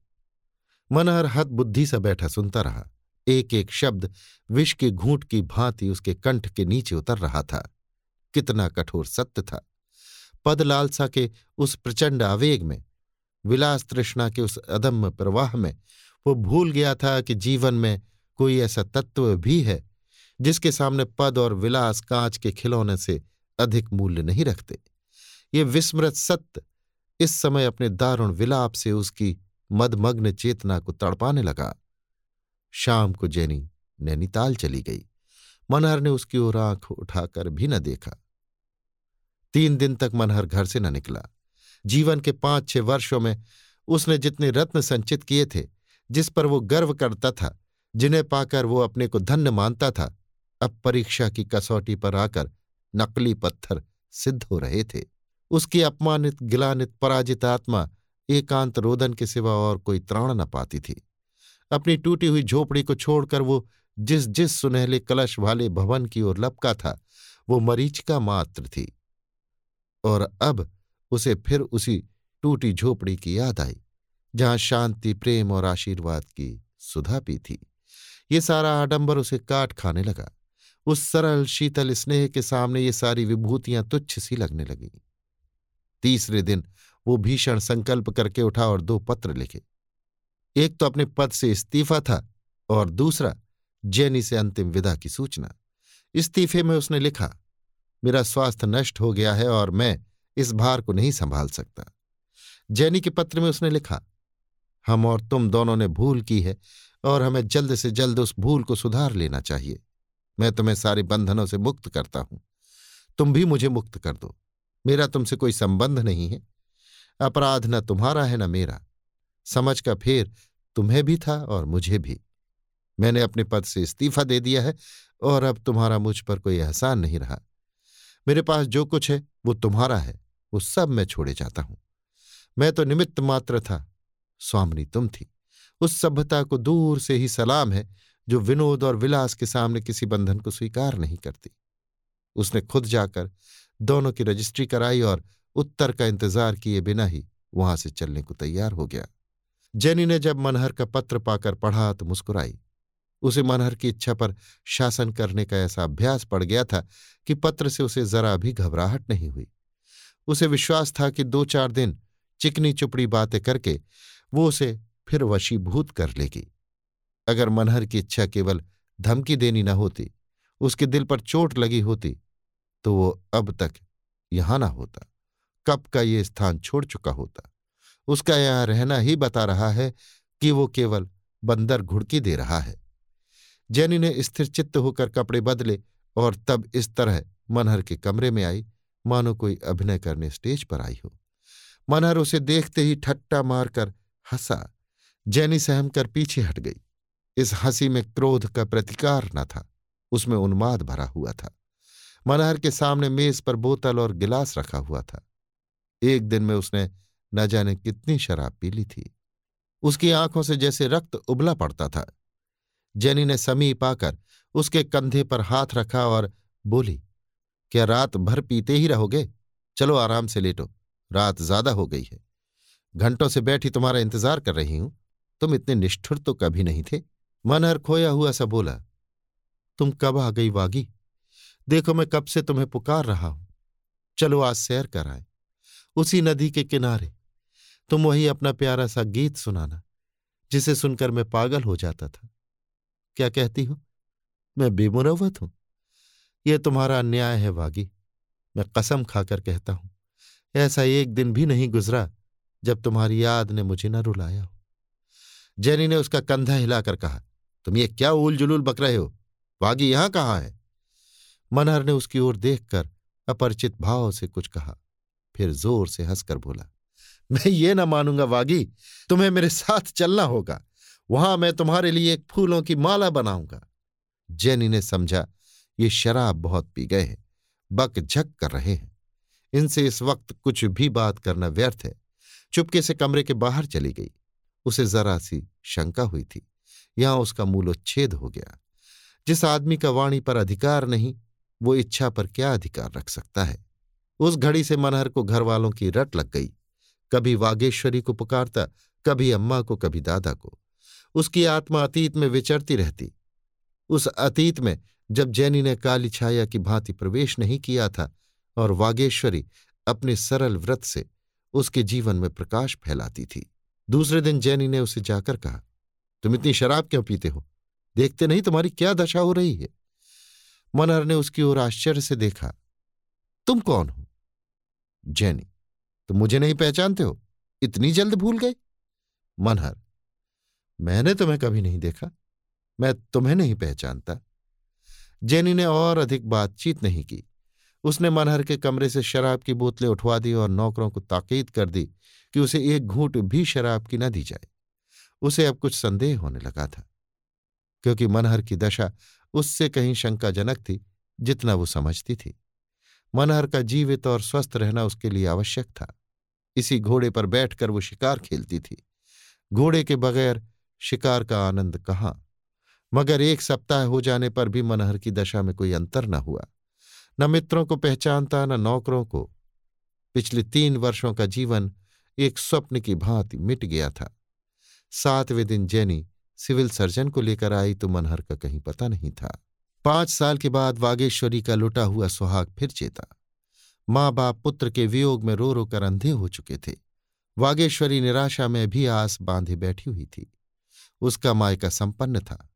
S1: मनहर हद बुद्धि से बैठा सुनता रहा। एक एक शब्द विष के घूंट की भांति उसके कंठ के नीचे उतर रहा था। कितना कठोर सत्य था। पद लालसा के उस प्रचंड आवेग में, विलास तृष्णा के उस अदम्य प्रवाह में, वो भूल गया था कि जीवन में कोई ऐसा तत्व भी है, जिसके सामने पद और विलास कांच के खिलौने से अधिक मूल्य नहीं रखते। ये विस्मृत सत्य इस समय अपने दारुण विलाप से उसकी मदमग्न चेतना को तड़पाने लगा। शाम को जैनी नैनीताल चली गई। मनहर ने उसकी ओर आँख उठाकर भी न देखा। तीन दिन तक मनहर घर से न निकला। जीवन के पाँच छह वर्षों में उसने जितने रत्न संचित किए थे, जिस पर वो गर्व करता था, जिन्हें पाकर वो अपने को धन्य मानता था, अब परीक्षा की कसौटी पर आकर नकली पत्थर सिद्ध हो रहे थे। उसकी अपमानित, गिलानित, पराजित आत्मा एकांत रोदन के सिवा और कोई त्राण न पाती थी। अपनी टूटी हुई झोपड़ी को छोड़कर वो जिस जिस सुनहले कलश वाले भवन की ओर लपका था, वो मरीचिका मात्र थी। और अब उसे फिर उसी टूटी झोपड़ी की याद आई, जहाँ शांति, प्रेम और आशीर्वाद की सुधा पी थी। ये सारा आडंबर उसे काट खाने लगा। उस सरल, शीतल स्नेह के सामने ये सारी विभूतियाँ तुच्छ सी लगने लगीं। तीसरे दिन वो भीषण संकल्प करके उठा और दो पत्र लिखे। एक तो अपने पद से इस्तीफा था और दूसरा, जैनी से अंतिम विदा की सूचना। इस्तीफे में उसने लिखा, मेरा स्वास्थ्य नष्ट हो गया है और मैं इस भार को नहीं संभाल सकता। जैनी के पत्र में उसने लिखा, हम और तुम दोनों ने भूल की है और हमें जल्द से जल्द उस भूल को सुधार लेना चाहिए। मैं तुम्हें सारे बंधनों से मुक्त करता हूँ। तुम भी मुझे मुक्त कर दो। मेरा तुमसे कोई संबंध नहीं है। अपराध न तुम्हारा है न मेरा। समझ का फेर तुम्हें भी था और मुझे भी। मैंने अपने पद से इस्तीफा दे दिया है और अब तुम्हारा मुझ पर कोई एहसान नहीं रहा। मेरे पास जो कुछ है, वो तुम्हारा है, वो सब मैं छोड़े जाता हूँ। मैं तो निमित्त मात्र था, स्वामिनी तुम थी। उस सभ्यता को दूर से ही सलाम है, जो विनोद और विलास के सामने किसी बंधन को स्वीकार नहीं करती। उसने खुद जाकर दोनों की रजिस्ट्री कराई और उत्तर का इंतज़ार किए बिना ही वहाँ से चलने को तैयार हो गया। जेनी ने जब मनहर का पत्र पाकर पढ़ा तो मुस्कुराई। उसे मनहर की इच्छा पर शासन करने का ऐसा अभ्यास पड़ गया था कि पत्र से उसे जरा भी घबराहट नहीं हुई। उसे विश्वास था कि दो चार दिन चिकनी चुपड़ी बातें करके वो उसे फिर वशीभूत कर लेगी। अगर मनहर की इच्छा केवल धमकी देनी न होती, उसके दिल पर चोट लगी होती तो वो अब तक यहाँ ना होता। कब का ये स्थान छोड़ चुका होता। उसका यहाँ रहना ही बता रहा है कि वो केवल बंदर घुड़की दे रहा है। जैनी ने स्थिर चित्त होकर कपड़े बदले और तब इस तरह मनहर के कमरे में आई। मानो कोई अभिनय करने स्टेज पर आई हो। मनहर उसे देखते ही ठट्टा मारकर हंसा। जैनी सहम कर पीछे हट गई। इस हँसी में क्रोध का प्रतिकार न था। उसमें उन्माद भरा हुआ था। मनहर के सामने मेज पर बोतल और गिलास रखा हुआ था। एक दिन में उसने न जाने कितनी शराब पी ली थी। उसकी आँखों से जैसे रक्त उबला पड़ता था। जेनी ने समीप आकर उसके कंधे पर हाथ रखा और बोली, क्या रात भर पीते ही रहोगे? चलो आराम से लेटो। रात ज़्यादा हो गई है। घंटों से बैठी तुम्हारा इंतज़ार कर रही हूँ। तुम इतने निष्ठुर तो कभी नहीं थे। मनहर खोया हुआ सा बोला, तुम कब आ गई वागी? देखो मैं कब से तुम्हें पुकार रहा हूँ। चलो आज सैर कर आए। उसी नदी के किनारे। तुम वही अपना प्यारा सा गीत सुनाना, जिसे सुनकर मैं पागल हो जाता था। क्या कहती हो? मैं बेमुरवत हूँ। यह तुम्हारा अन्याय है, वागी। मैं कसम खाकर कहता हूँ, ऐसा एक दिन भी नहीं गुजरा जब तुम्हारी याद ने मुझे न रुलाया हो। जैनी ने उसका कंधा हिलाकर कहा, तुम ये क्या उल जुलूल बक रहे हो? वागी यहाँ कहाँ है? मनहर ने उसकी ओर देखकर अपरिचित भाव से कुछ कहा, फिर ज़ोर से हंसकर बोला मैं ये ना मानूँगा, वागी, तुम्हें मेरे साथ चलना होगा। वहाँ मैं तुम्हारे लिए एक फूलों की माला बनाऊँगा। जैनी ने समझा, ये शराब बहुत पी गए हैं, बक झक कर रहे हैं। इनसे इस वक्त कुछ भी बात करना व्यर्थ है। चुपके से कमरे के बाहर चली गई। उसे जरा सी शंका हुई थी। यहाँ उसका मूलोच्छेद हो गया। जिस आदमी का वाणी पर अधिकार नहीं, वो इच्छा पर क्या अधिकार रख सकता है? उस घड़ी से मनहर को घर वालों की रट लग गई। कभी वागेश्वरी को पुकारता, कभी अम्मा को, कभी दादा को। उसकी आत्मा अतीत में विचरती रहती। उस अतीत में जब जैनी ने काली छाया की भांति प्रवेश नहीं किया था और वागेश्वरी अपने सरल व्रत से उसके जीवन में प्रकाश फैलाती थी। दूसरे दिन जैनी ने उसे जाकर कहा, तुम इतनी शराब क्यों पीते हो? देखते नहीं तुम्हारी क्या दशा हो रही है? मनहर ने उसकी ओर आश्चर्य से देखा, तुम कौन हो? जैनी तुम मुझे नहीं पहचानते हो? इतनी जल्द भूल गए? मनहर, मैंने तुम्हें कभी नहीं देखा। मैं तुम्हें नहीं पहचानता। जेनी ने और अधिक बातचीत नहीं की। उसने मनहर के कमरे से शराब की बोतलें उठवा दी और नौकरों को ताकीद कर दी कि उसे एक घूंट भी शराब की न दी जाए। उसे अब कुछ संदेह होने लगा था, क्योंकि मनहर की दशा उससे कहीं शंकाजनक थी, जितना वो समझती थी। मनहर का जीवित और स्वस्थ रहना उसके लिए आवश्यक था। इसी घोड़े पर बैठकर वो शिकार खेलती थी। घोड़े के बगैर शिकार का आनंद कहाँ? मगर एक सप्ताह हो जाने पर भी मनहर की दशा में कोई अंतर न हुआ। न मित्रों को पहचानता, न नौकरों को। पिछले तीन वर्षों का जीवन एक स्वप्न की भांति मिट गया था। सातवें दिन जैनी सिविल सर्जन को लेकर आई तो मनहर का कहीं पता नहीं था। पाँच साल के बाद वागेश्वरी का लुटा हुआ सुहाग फिर चेता। माँ बाप पुत्र के वियोग में रो रो कर अंधे हो चुके थे। वागेश्वरी निराशा में भी आस बांधे बैठी हुई थी। उसका मायका संपन्न था।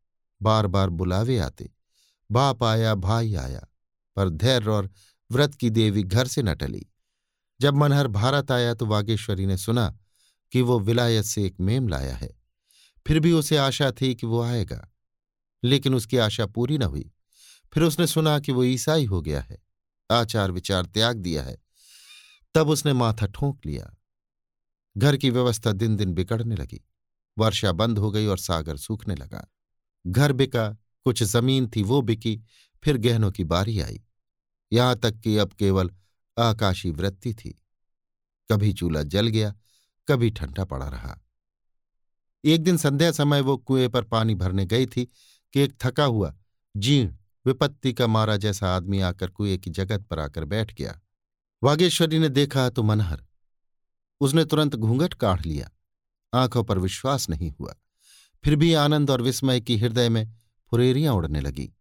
S1: बार बार बुलावे आते। बाप आया, भाई आया, पर धैर्य और व्रत की देवी घर से न टली। जब मनहर भारत आया तो वागेश्वरी ने सुना कि वो विलायत से एक मेम लाया है। फिर भी उसे आशा थी कि वो आएगा। लेकिन उसकी आशा पूरी न हुई। फिर उसने सुना कि वो ईसाई हो गया है। आचार विचार त्याग दिया है। तब उसने माथा ठोंक लिया। घर की व्यवस्था दिन दिन बिगड़ने लगी। वर्षा बंद हो गई और सागर सूखने लगा। घर बिका, कुछ ज़मीन थी वो बिकी, फिर गहनों की बारी आई। यहाँ तक कि अब केवल आकाशी वृत्ति थी। कभी चूल्हा जल गया, कभी ठंडा पड़ा रहा। एक दिन संध्या समय वो कुएँ पर पानी भरने गई थी कि एक थका हुआ जीर्ण विपत्ति का मारा जैसा आदमी आकर कुएँ की जगत पर आकर बैठ गया। वागेश्वरी ने देखा तो मनहर। उसने तुरंत घूंघट काढ़ लिया। आँखों पर विश्वास नहीं हुआ। फिर भी आनंद और विस्मय की हृदय में फुरेरियाँ उड़ने लगी।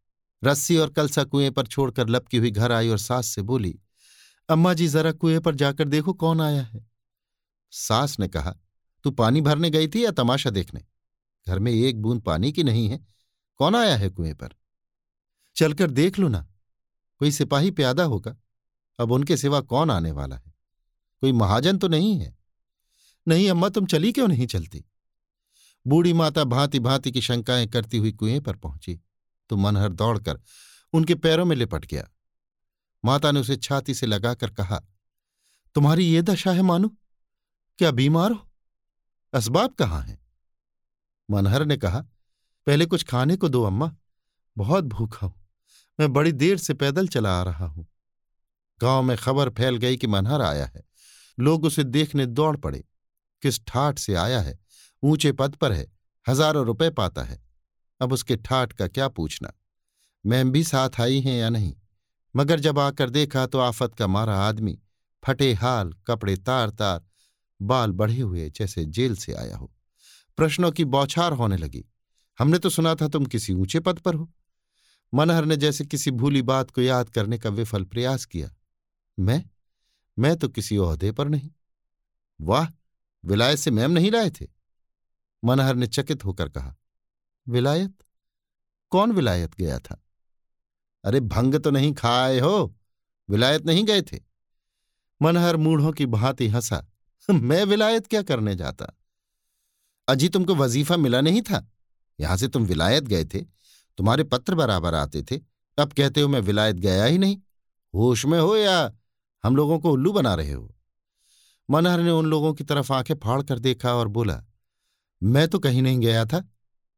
S1: रस्सी और कलसा कुएँ पर छोड़कर लपकी हुई घर आई और सास से बोली, अम्मा जी, जरा कुएँ पर जाकर देखो कौन आया है। सास ने कहा, तू पानी भरने गई थी या तमाशा देखने? घर में एक बूंद पानी की नहीं है। कौन आया है कुएँ पर? चलकर देख लो ना, कोई सिपाही प्यादा होगा। अब उनके सिवा कौन आने वाला है? कोई महाजन तो नहीं है? नहीं, अम्मा, तुम चली क्यों नहीं चलती? बूढ़ी माता भांति भांति की शंकाएँ करती हुई कुएँ पर पहुँची। तो मनहर दौड़कर उनके पैरों में लिपट गया। माता ने उसे छाती से लगाकर कहा, तुम्हारी ये दशा है मानो? क्या बीमार हो? असबाब कहाँ हैं? मनहर ने कहा, पहले कुछ खाने को दो, अम्मा। बहुत भूखा हूँ। मैं बड़ी देर से पैदल चला आ रहा हूँ। गाँव में खबर फैल गई कि मनहर आया है। लोग उसे देखने दौड़ पड़े। किस ठाठ से आया है? ऊँचे पद पर है। हज़ारों रुपए पाता है। अब उसके ठाठ का क्या पूछना? मैम भी साथ आई हैं या नहीं? मगर जब आकर देखा तो आफत का मारा आदमी, फटे हाल, कपड़े तार तार, बाल बढ़े हुए जैसे जेल से आया हो। प्रश्नों की बौछार होने लगी। हमने तो सुना था तुम किसी ऊँचे पद पर हो। मनहर ने जैसे किसी भूली बात को याद करने का विफल प्रयास किया। मैं? मैं तो किसी ओहदे पर नहीं। वाह, विलायत से मैम नहीं लाए थे? मनहर ने चकित होकर कहा, विलायत? कौन विलायत गया था? अरे, भंग तो नहीं खाए हो। विलायत नहीं गए थे। मनहर मूढ़ों की भांति हंसा, मैं विलायत क्या करने जाता? अजी तुमको वजीफा मिला नहीं था? यहाँ से तुम विलायत गए थे। तुम्हारे पत्र बराबर आते थे। अब कहते हो, मैं विलायत गया ही नहीं। होश में हो या हम लोगों को उल्लू बना रहे हो? मनहर ने उन लोगों की तरफ़ आँखें फाड़ कर देखा और बोला, मैं तो कहीं नहीं गया था।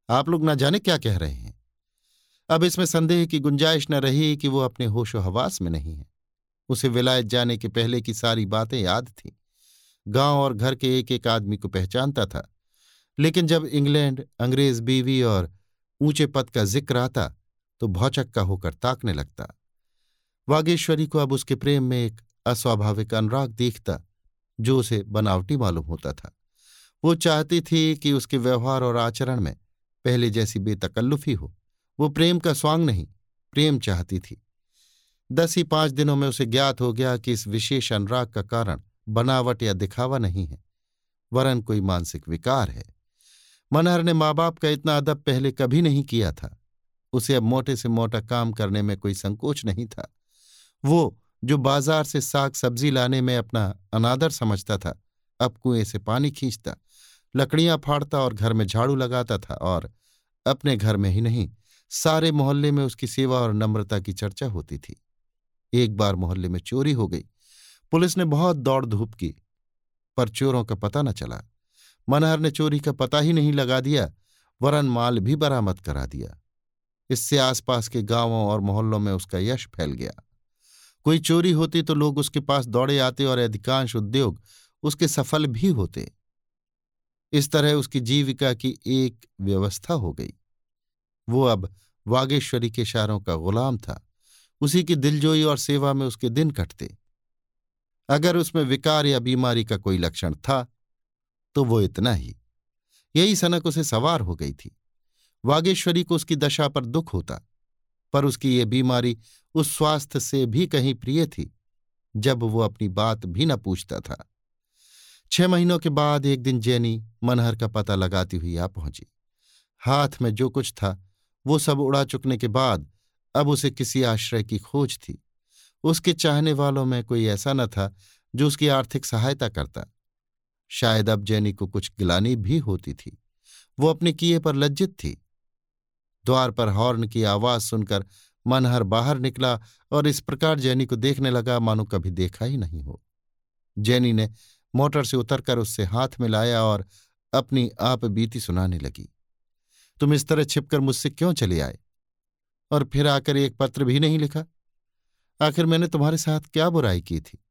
S1: आप लोग ना जाने क्या कह रहे हैं। अब इसमें संदेह की गुंजाइश न रही कि वो अपने होशो हवास में नहीं है। उसे विलायत जाने के पहले की सारी बातें याद थीं। गाँव और घर के एक एक आदमी को पहचानता था। लेकिन जब इंग्लैंड, अंग्रेज़ बीवी और ऊँचे पद का ज़िक्र आता तो भौचक्का होकर ताकने लगता। वागेश्वरी को अब उसके प्रेम में एक अस्वाभाविक अनुराग देखता, जो उसे बनावटी मालूम होता था। वो चाहती थी कि उसके व्यवहार और आचरण में पहले जैसी बेतकल्लुफी हो। वो प्रेम का स्वांग नहीं, प्रेम चाहती थी। दस ही पाँच दिनों में उसे ज्ञात हो गया कि इस विशेष अनुराग का कारण बनावट या दिखावा नहीं है। वरन कोई मानसिक विकार है। मनहर ने माँ बाप का इतना अदब पहले कभी नहीं किया था। उसे अब मोटे से मोटा काम करने में कोई संकोच नहीं था। वो, जो बाज़ार से साग सब्ज़ी लाने में अपना अनादर समझता था, अब कुएँ से पानी खींचता, लकड़ियाँ फाड़ता और घर में झाड़ू लगाता था और अपने घर में ही नहीं, सारे मोहल्ले में उसकी सेवा और नम्रता की चर्चा होती थी। एक बार मोहल्ले में चोरी हो गई। पुलिस ने बहुत दौड़ धूप की, पर चोरों का पता न चला। मनहर ने चोरी का पता ही नहीं लगा दिया, वरन माल भी बरामद करा दिया। इससे आसपास के गाँवों और मोहल्लों में उसका यश फैल गया। कोई चोरी होती तो लोग उसके पास दौड़े आते और अधिकांश उद्योग उसके सफल भी होते। इस तरह उसकी जीविका की एक व्यवस्था हो गई। वो अब वागेश्वरी के इशारों का गुलाम था। उसी की दिलजोई और सेवा में उसके दिन कटते। अगर उसमें विकार या बीमारी का कोई लक्षण था तो वो इतना ही। यही सनक उसे सवार हो गई थी। वागेश्वरी को उसकी दशा पर दुख होता, पर उसकी ये बीमारी उस स्वास्थ्य से भी कहीं प्रिय थी, जब वो अपनी बात भी न पूछता था। छह महीनों के बाद एक दिन जैनी मनहर का पता लगाती हुई आ पहुँची। हाथ में जो कुछ था, वो सब उड़ा चुकने के बाद अब उसे किसी आश्रय की खोज थी। उसके चाहने वालों में कोई ऐसा न था जो उसकी आर्थिक सहायता करता। शायद अब जैनी को कुछ गिलानी भी होती थी। वो अपने किए पर लज्जित थी। द्वार पर हॉर्न की आवाज़ सुनकर मनहर बाहर निकला और इस प्रकार जैनी को देखने लगा, मानो कभी देखा ही नहीं हो। जैनी ने मोटर से उतरकर उससे हाथ मिलाया और अपनी आप बीती सुनाने लगी। तुम इस तरह छिपकर मुझसे क्यों चले आए? और फिर आकर एक पत्र भी नहीं लिखा। आखिर मैंने तुम्हारे साथ क्या बुराई की थी?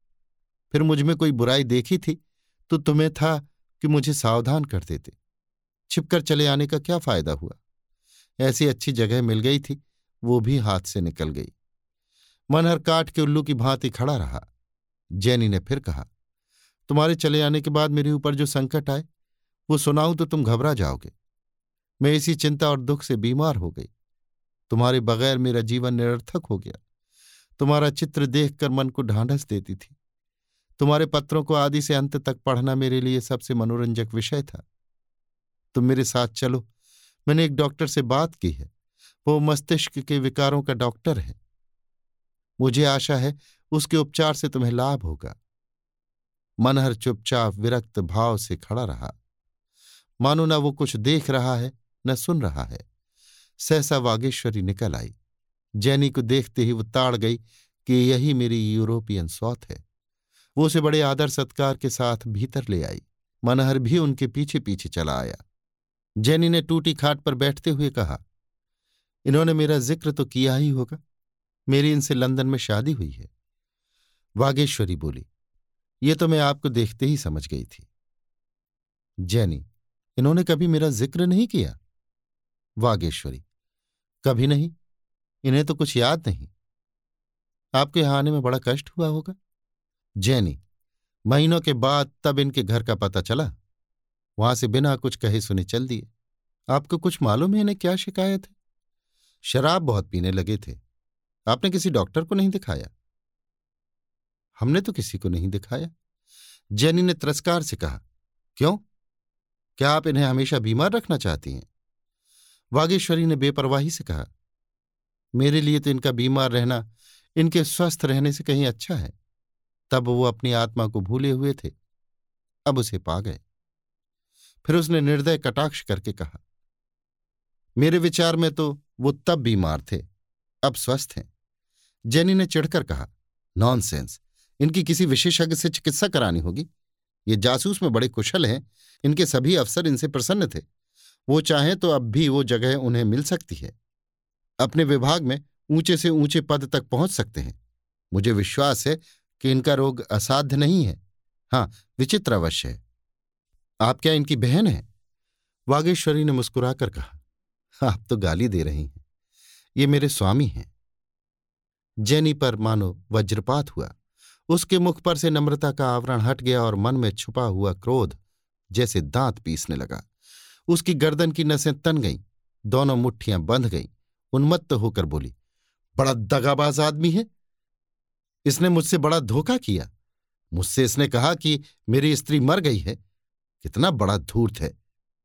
S1: फिर मुझमें कोई बुराई देखी थी? तो तुम्हें था कि मुझे सावधान कर देते। छिपकर चले आने का क्या फ़ायदा हुआ? ऐसी अच्छी जगह मिल गई थी, वो भी हाथ से निकल गई। मनहर काट के उल्लू की भांति खड़ा रहा। जैनी ने फिर कहा, तुम्हारे चले आने के बाद मेरे ऊपर जो संकट आए, वो सुनाऊं तो तुम घबरा जाओगे। मैं इसी चिंता और दुख से बीमार हो गई। तुम्हारे बगैर मेरा जीवन निरर्थक हो गया। तुम्हारा चित्र देखकर मन को ढांढस देती थी। तुम्हारे पत्रों को आदि से अंत तक पढ़ना मेरे लिए सबसे मनोरंजक विषय था। तुम मेरे साथ चलो। मैंने एक डॉक्टर से बात की है। वो मस्तिष्क के विकारों का डॉक्टर है। मुझे आशा है उसके उपचार से तुम्हें लाभ होगा। मनहर चुपचाप विरक्त भाव से खड़ा रहा। मानो न वो कुछ देख रहा है, न सुन रहा है। सहसा वागेश्वरी निकल आई। जैनी को देखते ही वो ताड़ गई कि यही मेरी यूरोपियन सौत है। वो उसे बड़े आदर सत्कार के साथ भीतर ले आई। मनहर भी उनके पीछे पीछे चला आया। जैनी ने टूटी खाट पर बैठते हुए कहा, इन्होंने मेरा ज़िक्र तो किया ही होगा। मेरी इनसे लंदन में शादी हुई है। वागेश्वरी बोली, ये तो मैं आपको देखते ही समझ गई थी। जैनी, इन्होंने कभी मेरा ज़िक्र नहीं किया? वागेश्वरी, कभी नहीं। इन्हें तो कुछ याद नहीं। आपके यहाँ आने में बड़ा कष्ट हुआ होगा। जैनी। महीनों के बाद तब इनके घर का पता चला। वहाँ से बिना कुछ कहे सुने चल दिए। आपको कुछ मालूम है इन्हें क्या शिकायत है? शराब बहुत पीने लगे थे। आपने किसी डॉक्टर को नहीं दिखाया? हमने तो किसी को नहीं दिखाया। जैनी ने तिरस्कार से कहा, क्यों? क्या आप इन्हें हमेशा बीमार रखना चाहती हैं? वागेश्वरी ने बेपरवाही से कहा, मेरे लिए तो इनका बीमार रहना, इनके स्वस्थ रहने से कहीं अच्छा है। तब वो अपनी आत्मा को भूले हुए थे। अब उसे पा गए। फिर उसने निर्दय कटाक्ष करके कहा, मेरे विचार में तो वो तब बीमार थे, अब स्वस्थ हैं। जेनी ने चिढ़कर कहा, नॉनसेंस, इनकी किसी विशेषज्ञ से चिकित्सा करानी होगी। ये जासूस में बड़े कुशल हैं, इनके सभी अफसर इनसे प्रसन्न थे। वो चाहें तो अब भी वो जगह उन्हें मिल सकती है। अपने विभाग में ऊँचे से ऊँचे पद तक पहुँच सकते हैं। मुझे विश्वास है कि इनका रोग असाध्य नहीं है। हाँ विचित्र अवश्य है। आप क्या इनकी बहन है? वागेश्वरी ने मुस्कुराकर कहा, आप तो गाली दे रही हैं। ये मेरे स्वामी हैं। जैनी पर मानो वज्रपात हुआ। उसके मुख पर से नम्रता का आवरण हट गया और मन में छुपा हुआ क्रोध जैसे दांत पीसने लगा। उसकी गर्दन की नसें तन गईं, दोनों मुट्ठियाँ बंध गईं। उन्मत्त होकर बोली, बड़ा दगाबाज आदमी है। इसने मुझसे बड़ा धोखा किया। मुझसे इसने कहा कि मेरी स्त्री मर गई है। कितना बड़ा धूर्त है।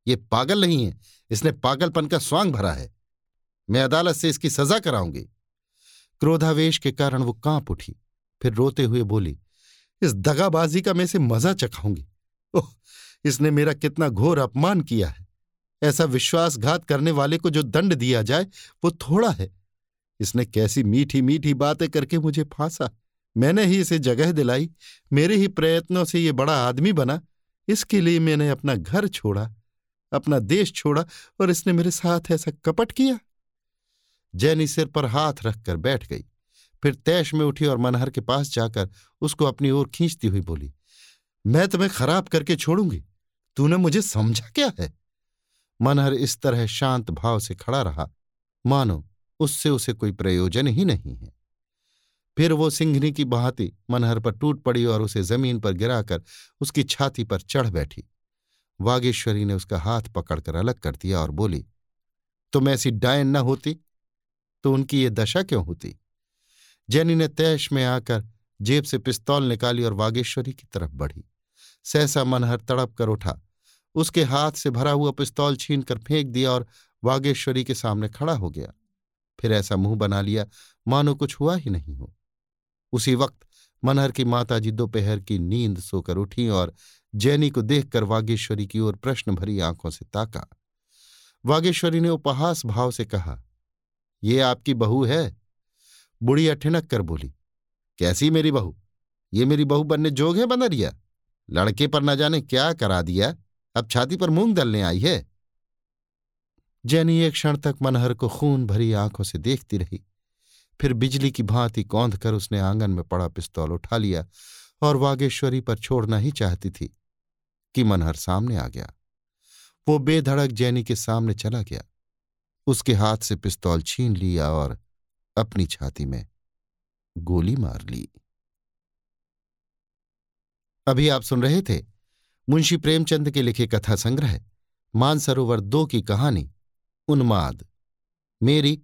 S1: ये पागल नहीं है। इसने पागलपन का स्वांग भरा है। मैं अदालत से इसकी सजा कराऊँगी। क्रोधावेश के कारण वो काँप उठी। फिर रोते हुए बोली, इस दगाबाजी का मैं इसे मज़ा चखाऊँगी। ओह, इसने मेरा कितना घोर अपमान किया है। ऐसा विश्वासघात करने वाले को जो दंड दिया जाए, वो थोड़ा है। इसने कैसी मीठी मीठी बातें करके मुझे फांसा। मैंने ही इसे जगह दिलाई, मेरे ही प्रयत्नों से ये बड़ा आदमी बना, इसके लिए मैंने अपना घर छोड़ा, अपना देश छोड़ा और इसने मेरे साथ ऐसा कपट किया। जैनी सिर पर हाथ रखकर बैठ गई, फिर तैश में उठी और मनहर के पास जाकर उसको अपनी ओर खींचती हुई बोली, मैं तुम्हें खराब करके छोड़ूँगी, तूने मुझे समझा क्या है? मनहर इस तरह शांत भाव से खड़ा रहा, मानो, उससे उसे कोई प्रयोजन ही नहीं है। फिर वो सिंघनी की बहाती मनहर पर टूट पड़ी और उसे ज़मीन पर गिराकर उसकी छाती पर चढ़ बैठी। वागेश्वरी ने उसका हाथ पकड़कर अलग कर दिया और बोली, तुम ऐसी डायन न होती तो उनकी ये दशा क्यों होती? जैनी ने तैश में आकर जेब से पिस्तौल निकाली और वागेश्वरी की तरफ़ बढ़ी। सहसा मनहर तड़प कर उठा। उसके हाथ से भरा हुआ पिस्तौल छीन कर फेंक दिया और वागेश्वरी के सामने खड़ा हो गया। फिर ऐसा मुँह बना लिया, मानो कुछ हुआ ही नहीं हो। उसी वक्त मनहर की माताजी दोपहर की नींद सोकर उठी और जैनी को देखकर वागेश्वरी की ओर प्रश्न भरी आँखों से ताका। वागेश्वरी ने उपहास भाव से कहा, ये आपकी बहू है? बुढ़िया ठिनक कर बोली, कैसी मेरी बहू? ये मेरी बहू बनने जोग है बनरिया। लड़के पर न जाने क्या करा दिया। अब छाती पर मूंग दलने आई है। जैनी एक क्षण तक मनहर को खून भरी आँखों से देखती रही। फिर बिजली की भांति कौंध कर उसने आँगन में पड़ा पिस्तौल उठा लिया और वागेश्वरी पर छोड़ना ही चाहती थी कि मनहर सामने आ गया। वो बेधड़क जैनी के सामने चला गया। उसके हाथ से पिस्तौल छीन लिया और अपनी छाती में गोली मार ली। अभी आप सुन रहे थे मुंशी प्रेमचंद के लिखे कथा संग्रह, मानसरोवर दो की कहानी, उन्माद। मेरी